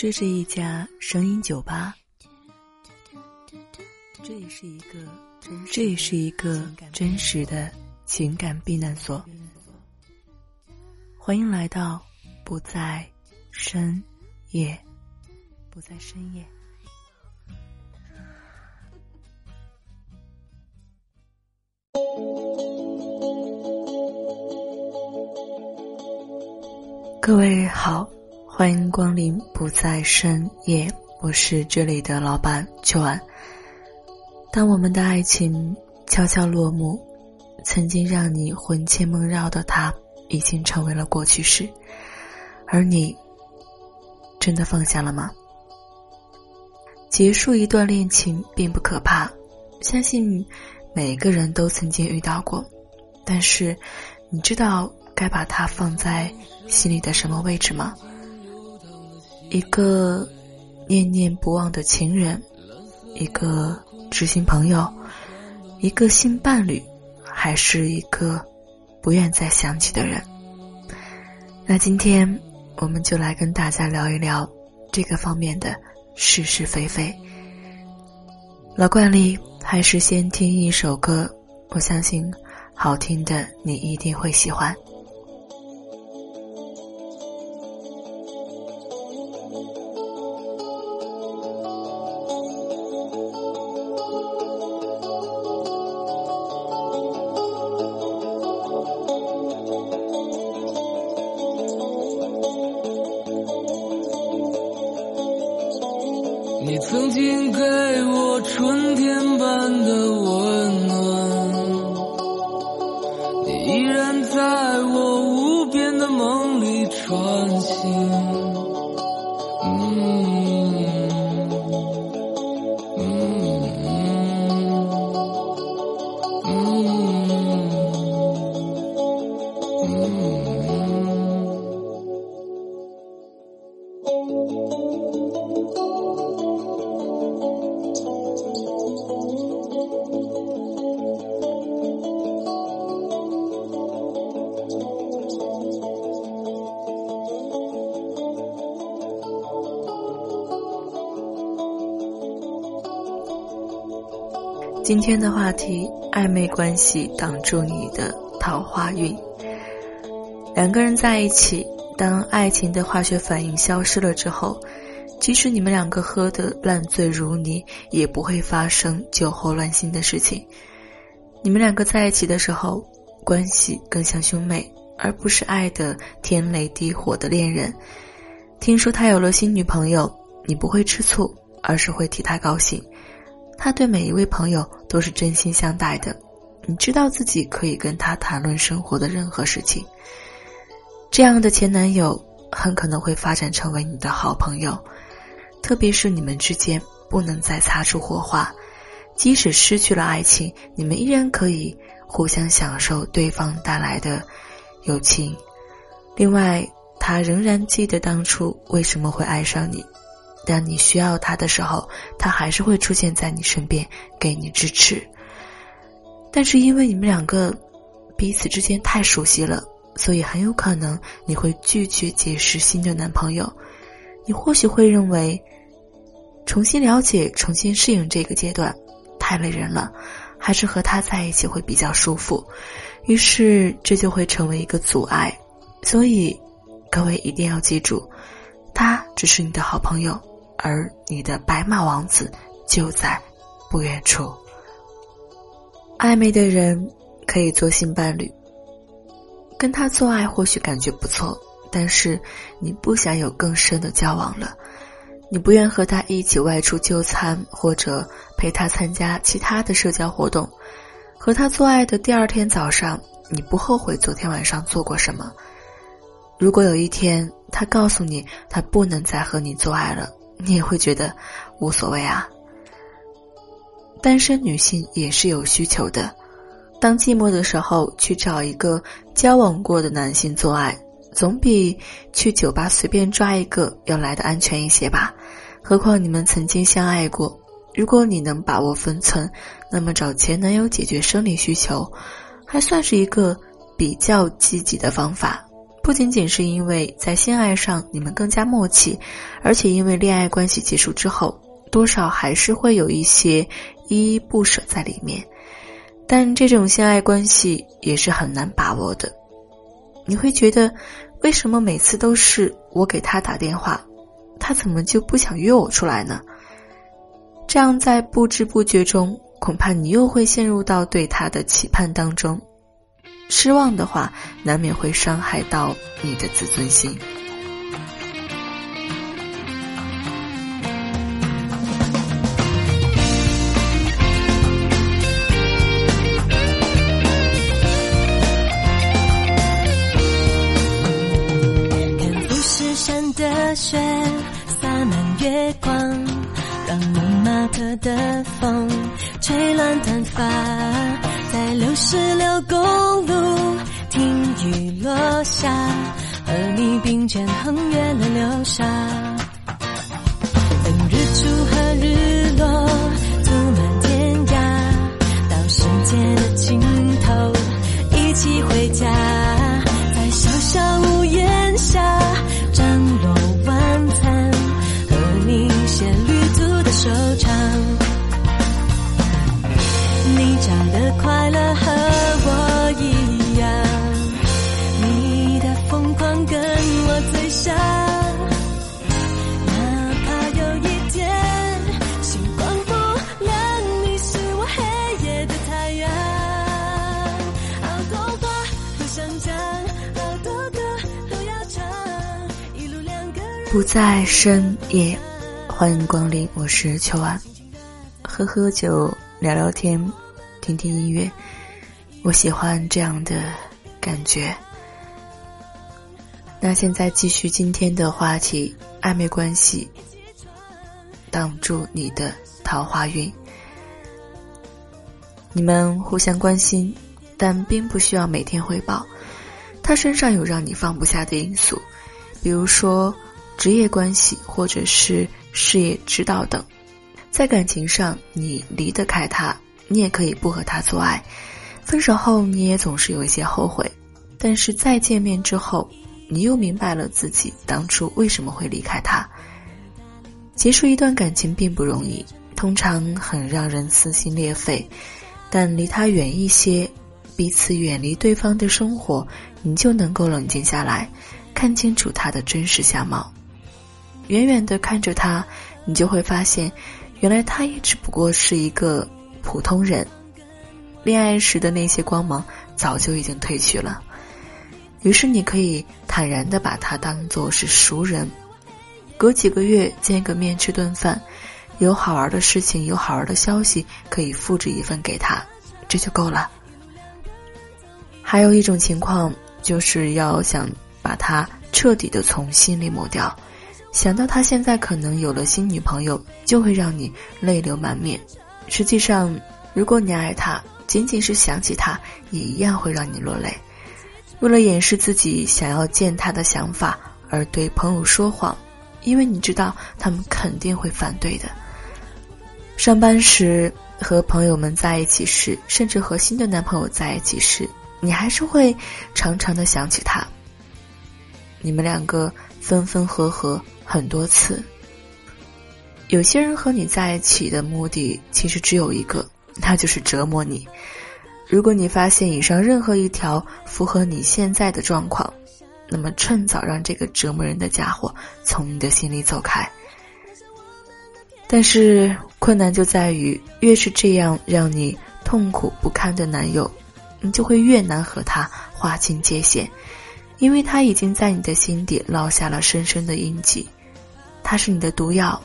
这是一家声音酒吧，这也是一个这也是一个真实的情感避难所。欢迎来到不在深夜，不在深夜。各位好。欢迎光临不在深夜，我是这里的老板秋安。当我们的爱情悄悄落幕，曾经让你魂牵梦绕的他，已经成为了过去式，而你真的放下了吗？结束一段恋情并不可怕，相信每个人都曾经遇到过。但是，你知道该把它放在心里的什么位置吗？一个念念不忘的情人，一个知心朋友，一个新伴侣，还是一个不愿再想起的人。那今天我们就来跟大家聊一聊这个方面的是是非非。老惯例，还是先听一首歌，我相信好听的你一定会喜欢。to 今天的话题：暧昧关系挡住你的桃花运。两个人在一起，当爱情的化学反应消失了之后，即使你们两个喝得烂醉如泥，也不会发生酒后乱性的事情。你们两个在一起的时候，关系更像兄妹，而不是爱的天雷地火的恋人。听说他有了新女朋友，你不会吃醋，而是会替他高兴。他对每一位朋友都是真心相待的，你知道自己可以跟他谈论生活的任何事情。这样的前男友很可能会发展成为你的好朋友，特别是你们之间不能再擦出火花，即使失去了爱情，你们依然可以互相享受对方带来的友情。另外，他仍然记得当初为什么会爱上你。当你需要他的时候，他还是会出现在你身边，给你支持。但是因为你们两个彼此之间太熟悉了，所以很有可能你会拒绝结识新的男朋友。你或许会认为，重新了解、重新适应这个阶段太累人了，还是和他在一起会比较舒服。于是这就会成为一个阻碍。所以，各位一定要记住，他只是你的好朋友。而你的白马王子就在不远处。暧昧的人可以做性伴侣，跟他做爱或许感觉不错，但是你不想有更深的交往了，你不愿和他一起外出就餐，或者陪他参加其他的社交活动。和他做爱的第二天早上，你不后悔昨天晚上做过什么。如果有一天他告诉你他不能再和你做爱了。你也会觉得无所谓啊。单身女性也是有需求的，当寂寞的时候去找一个交往过的男性做爱，总比去酒吧随便抓一个要来的安全一些吧。何况你们曾经相爱过，如果你能把握分寸，那么找前男友解决生理需求，还算是一个比较积极的方法。不仅仅是因为在性爱上你们更加默契，而且因为恋爱关系结束之后，多少还是会有一些依依不舍在里面。但这种性爱关系也是很难把握的，你会觉得，为什么每次都是我给他打电话，他怎么就不想约我出来呢？这样在不知不觉中，恐怕你又会陷入到对他的期盼当中。失望的话，难免会伤害到你的自尊心。看富士山的雪洒满月光，让蒙马特的风吹乱短发。在六十六公落下，和你并肩横越了流沙，等日出和日落涂满天涯，到世界的尽头一起回家，在小小屋不在深夜，欢迎光临，我是秋安，喝喝酒，聊聊天。听听音乐，我喜欢这样的感觉。那现在继续今天的话题：暧昧关系挡住你的桃花运。你们互相关心，但并不需要每天汇报。他身上有让你放不下的因素，比如说职业关系或者是事业指导等。在感情上，你离得开他。你也可以不和他做爱，分手后你也总是有一些后悔，但是再见面之后，你又明白了自己当初为什么会离开他。结束一段感情并不容易，通常很让人撕心裂肺，但离他远一些，彼此远离对方的生活，你就能够冷静下来，看清楚他的真实相貌。远远的看着他，你就会发现，原来他也只不过是一个。普通人，恋爱时的那些光芒早就已经褪去了，于是你可以坦然的把他当做是熟人，隔几个月见个面吃顿饭，有好玩的事情有好玩的消息可以复制一份给他，这就够了。还有一种情况就是要想把他彻底的从心里抹掉，想到他现在可能有了新女朋友，就会让你泪流满面。实际上，如果你爱他，仅仅是想起他，也一样会让你落泪。为了掩饰自己想要见他的想法而对朋友说谎，因为你知道他们肯定会反对的。上班时和朋友们在一起时，甚至和新的男朋友在一起时，你还是会常常的想起他。你们两个分分合合很多次。有些人和你在一起的目的其实只有一个，那就是折磨你。如果你发现以上任何一条符合你现在的状况，那么趁早让这个折磨人的家伙从你的心里走开。但是困难就在于，越是这样让你痛苦不堪的男友，你就会越难和他划清界限，因为他已经在你的心底烙下了深深的印记，它是你的毒药。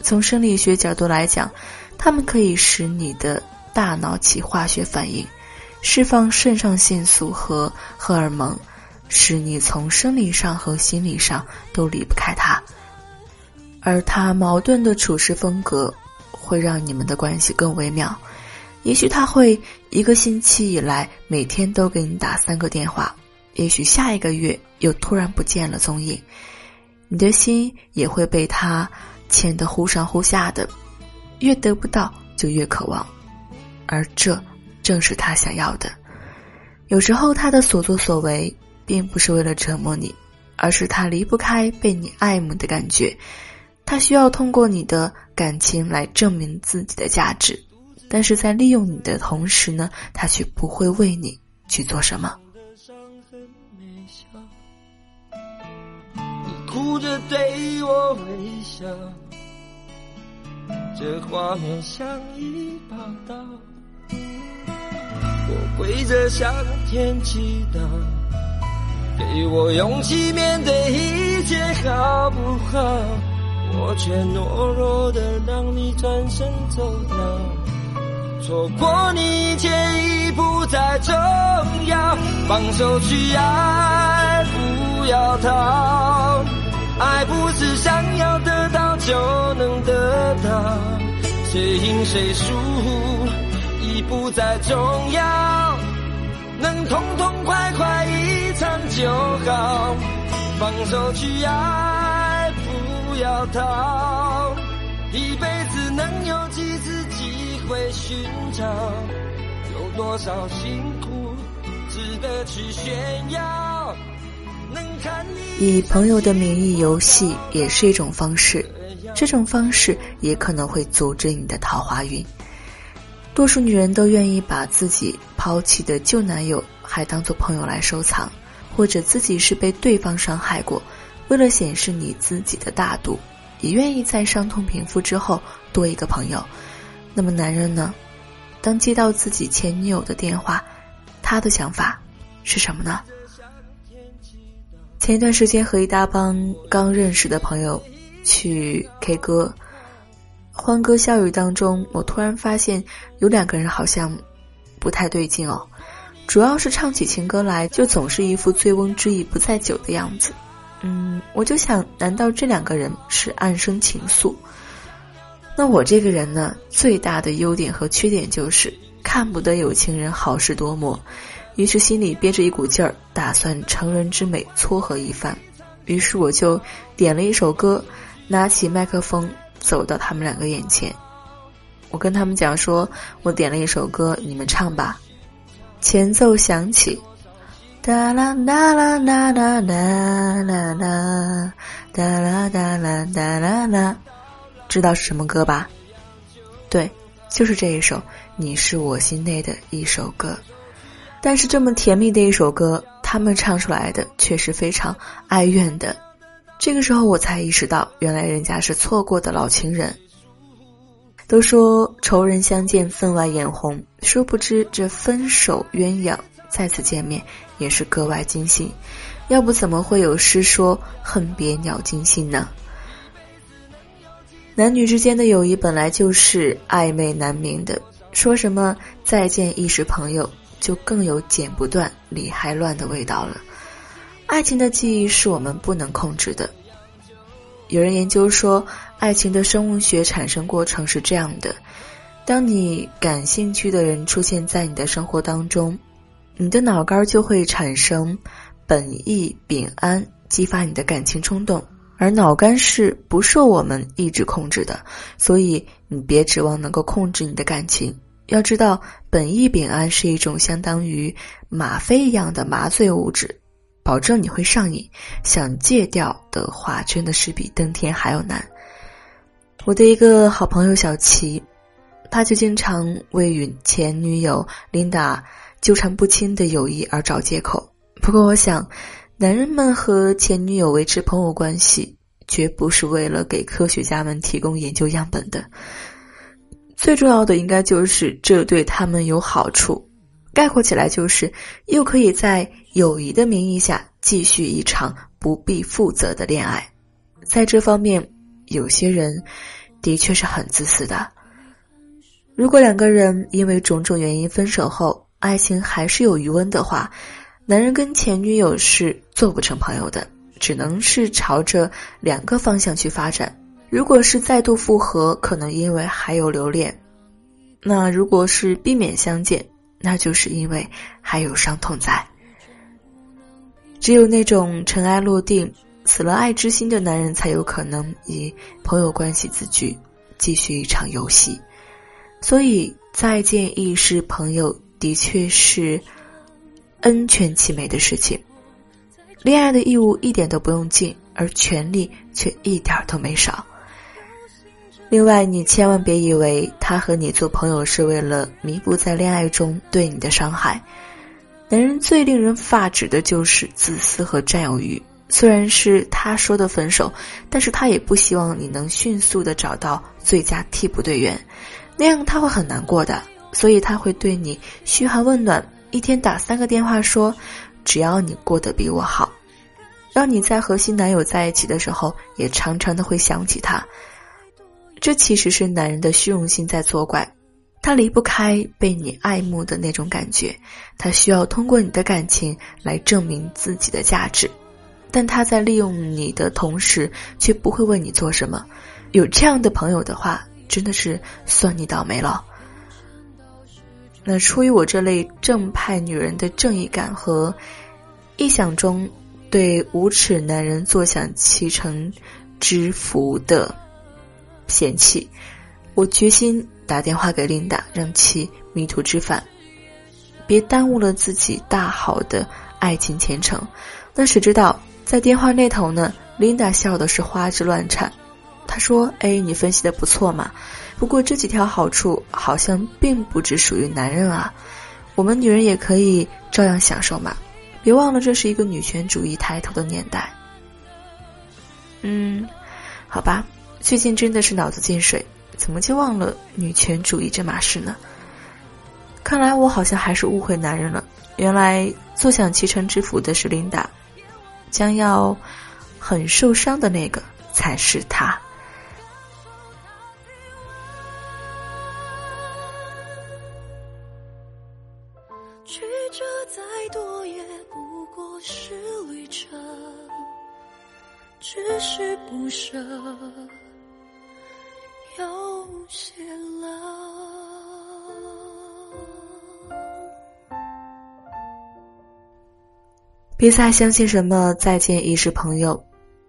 从生理学角度来讲，它们可以使你的大脑起化学反应，释放肾上腺素和荷尔蒙，使你从生理上和心理上都离不开它。而他矛盾的处事风格，会让你们的关系更微妙。也许他会一个星期以来每天都给你打三个电话，也许下一个月又突然不见了踪影，你的心也会被他。牵得忽上忽下的，越得不到就越渴望，而这正是他想要的。有时候他的所作所为，并不是为了折磨你，而是他离不开被你爱慕的感觉。他需要通过你的感情来证明自己的价值，但是在利用你的同时呢，他却不会为你去做什么。哭着对我微笑，这画面像一把刀。我跪着向天祈祷，给我勇气面对一切，好不好？我却懦弱的让你转身走掉，错过你一切已不再重要，放手去爱，不要逃。爱不是想要得到就能得到，谁赢谁输已不再重要，能痛痛快快一场就好，放手去爱。不要逃，一辈子能有几次机会寻找？有多少辛苦值得去炫耀？以朋友的名义游戏也是一种方式，这种方式也可能会阻止你的桃花运。多数女人都愿意把自己抛弃的旧男友还当做朋友来收藏，或者自己是被对方伤害过。为了显示你自己的大度，也愿意在伤痛平复之后多一个朋友。那么男人呢？当接到自己前女友的电话，他的想法是什么呢？前一段时间和一大帮刚认识的朋友去 K 歌，欢歌笑语当中，我突然发现有两个人好像不太对劲哦。主要是唱起情歌来，就总是一副醉翁之意不在酒的样子。嗯，我就想，难道这两个人是暗生情愫？那我这个人呢，最大的优点和缺点就是看不得有情人好事多磨，于是心里憋着一股劲儿，打算成人之美撮合一番。于是我就点了一首歌，拿起麦克风走到他们两个眼前，我跟他们讲说：“我点了一首歌，你们唱吧。”前奏响起。哒啦哒啦哒啦哒啦哒啦，哒啦哒啦哒啦啦，知道是什么歌吧？对，就是这一首。你是我心内的一首歌，但是这么甜蜜的一首歌，他们唱出来的却是非常哀怨的。这个时候我才意识到，原来人家是错过的老情人。都说仇人相见分外眼红，殊不知这分手鸳鸯再次见面。也是格外惊心，要不怎么会有诗说“恨别鸟惊心”呢？男女之间的友谊本来就是暧昧难明的，说什么再见亦是朋友，就更有剪不断理还乱的味道了。爱情的记忆是我们不能控制的。有人研究说，爱情的生物学产生过程是这样的：当你感兴趣的人出现在你的生活当中。你的脑干就会产生苯异丙胺，激发你的感情冲动。而脑干是不受我们意志控制的，所以你别指望能够控制你的感情。要知道，苯异丙胺是一种相当于吗啡一样的麻醉物质，保证你会上瘾。想戒掉的话，真的是比登天还要难。我的一个好朋友小齐，他就经常为与前女友琳达。纠缠不清的友谊而找借口。不过，我想，男人们和前女友维持朋友关系，绝不是为了给科学家们提供研究样本的。最重要的，应该就是这对他们有好处。概括起来，就是又可以在友谊的名义下继续一场不必负责的恋爱。在这方面，有些人的确是很自私的。如果两个人因为种种原因分手后，爱情还是有余温的话，男人跟前女友是做不成朋友的，只能是朝着两个方向去发展。如果是再度复合，可能因为还有留恋；那如果是避免相见，那就是因为还有伤痛在。只有那种尘埃落定、死了爱之心的男人，才有可能以朋友关系自居，继续一场游戏。所以，再见亦是朋友。的确是恩全其美的事情，恋爱的义务一点都不用尽，而权利却一点都没少。另外，你千万别以为他和你做朋友是为了弥补在恋爱中对你的伤害。男人最令人发指的就是自私和占有欲。虽然是他说的分手，但是他也不希望你能迅速的找到最佳替补队员，那样他会很难过的。所以他会对你嘘寒问暖，一天打三个电话，说只要你过得比我好，让你在和新男友在一起的时候也常常的会想起他。这其实是男人的虚荣心在作怪。他离不开被你爱慕的那种感觉，他需要通过你的感情来证明自己的价值，但他在利用你的同时，却不会为你做什么。有这样的朋友的话，真的是算你倒霉了。那出于我这类正派女人的正义感和臆想中对无耻男人坐享其成之福的嫌弃，我决心。打电话给琳达，让其迷途知返，别耽误了自己大好的爱情前程。那谁知道，在电话那头呢？琳达笑的是花枝乱颤。她说：“哎，你分析的不错嘛，不过这几条好处好像并不只属于男人啊，我们女人也可以照样享受嘛。别忘了，这是一个女权主义抬头的年代。”嗯，好吧，最近真的是脑子进水。怎么就忘了女权主义这码事呢？看来我好像还是误会男人了。原来坐享其成之福的是琳达，将要很受伤的那个才是他。曲折再多也不过是旅程，只是不舍。有些冷。别再相信什么再见亦是朋友，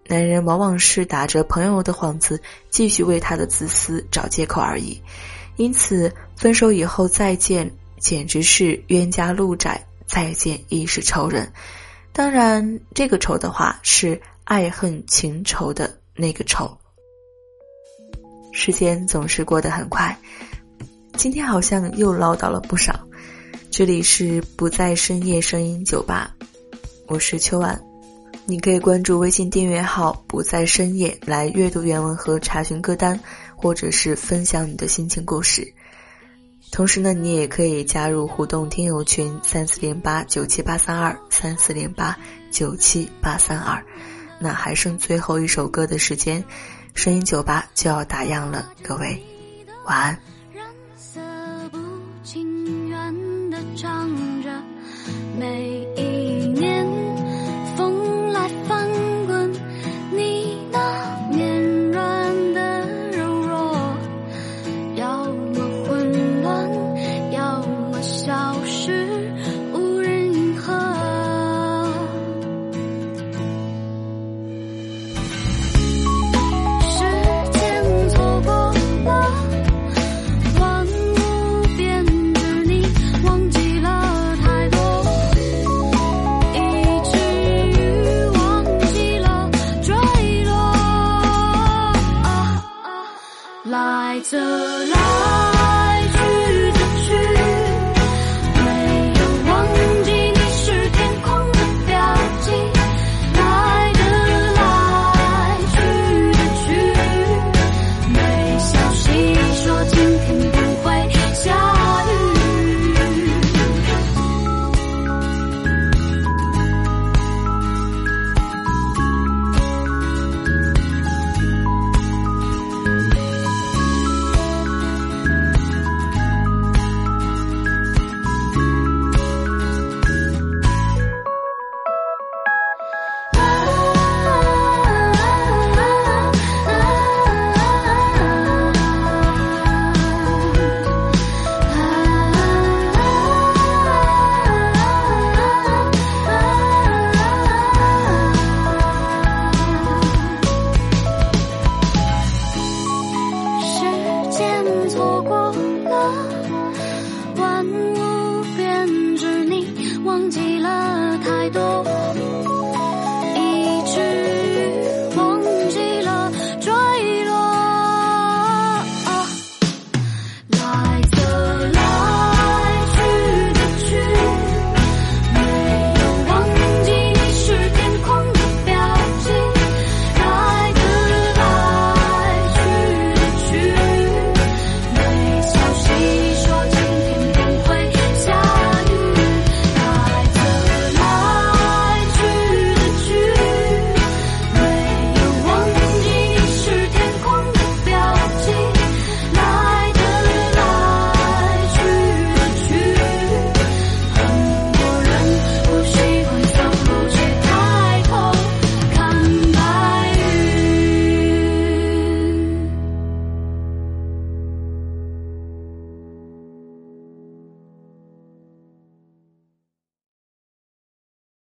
男人往往是打着朋友的幌子，继续为他的自私找借口而已。因此，分手以后再见，简直是冤家路窄，再见亦是仇人。当然，这个仇的话是爱恨情仇的那个仇。时间总是过得很快，今天好像又唠叨了不少。这里是不在深夜声音酒吧，我是秋晚，你可以关注微信订阅号“不在深夜”来阅读原文和查询歌单，或者是分享你的心情故事。同时呢，你也可以加入互动听友群三四零八九七八三二三四零八九七八三二。那还剩最后一首歌的时间。声音酒吧就要打烊了，各位晚安。染色不情愿的唱着，没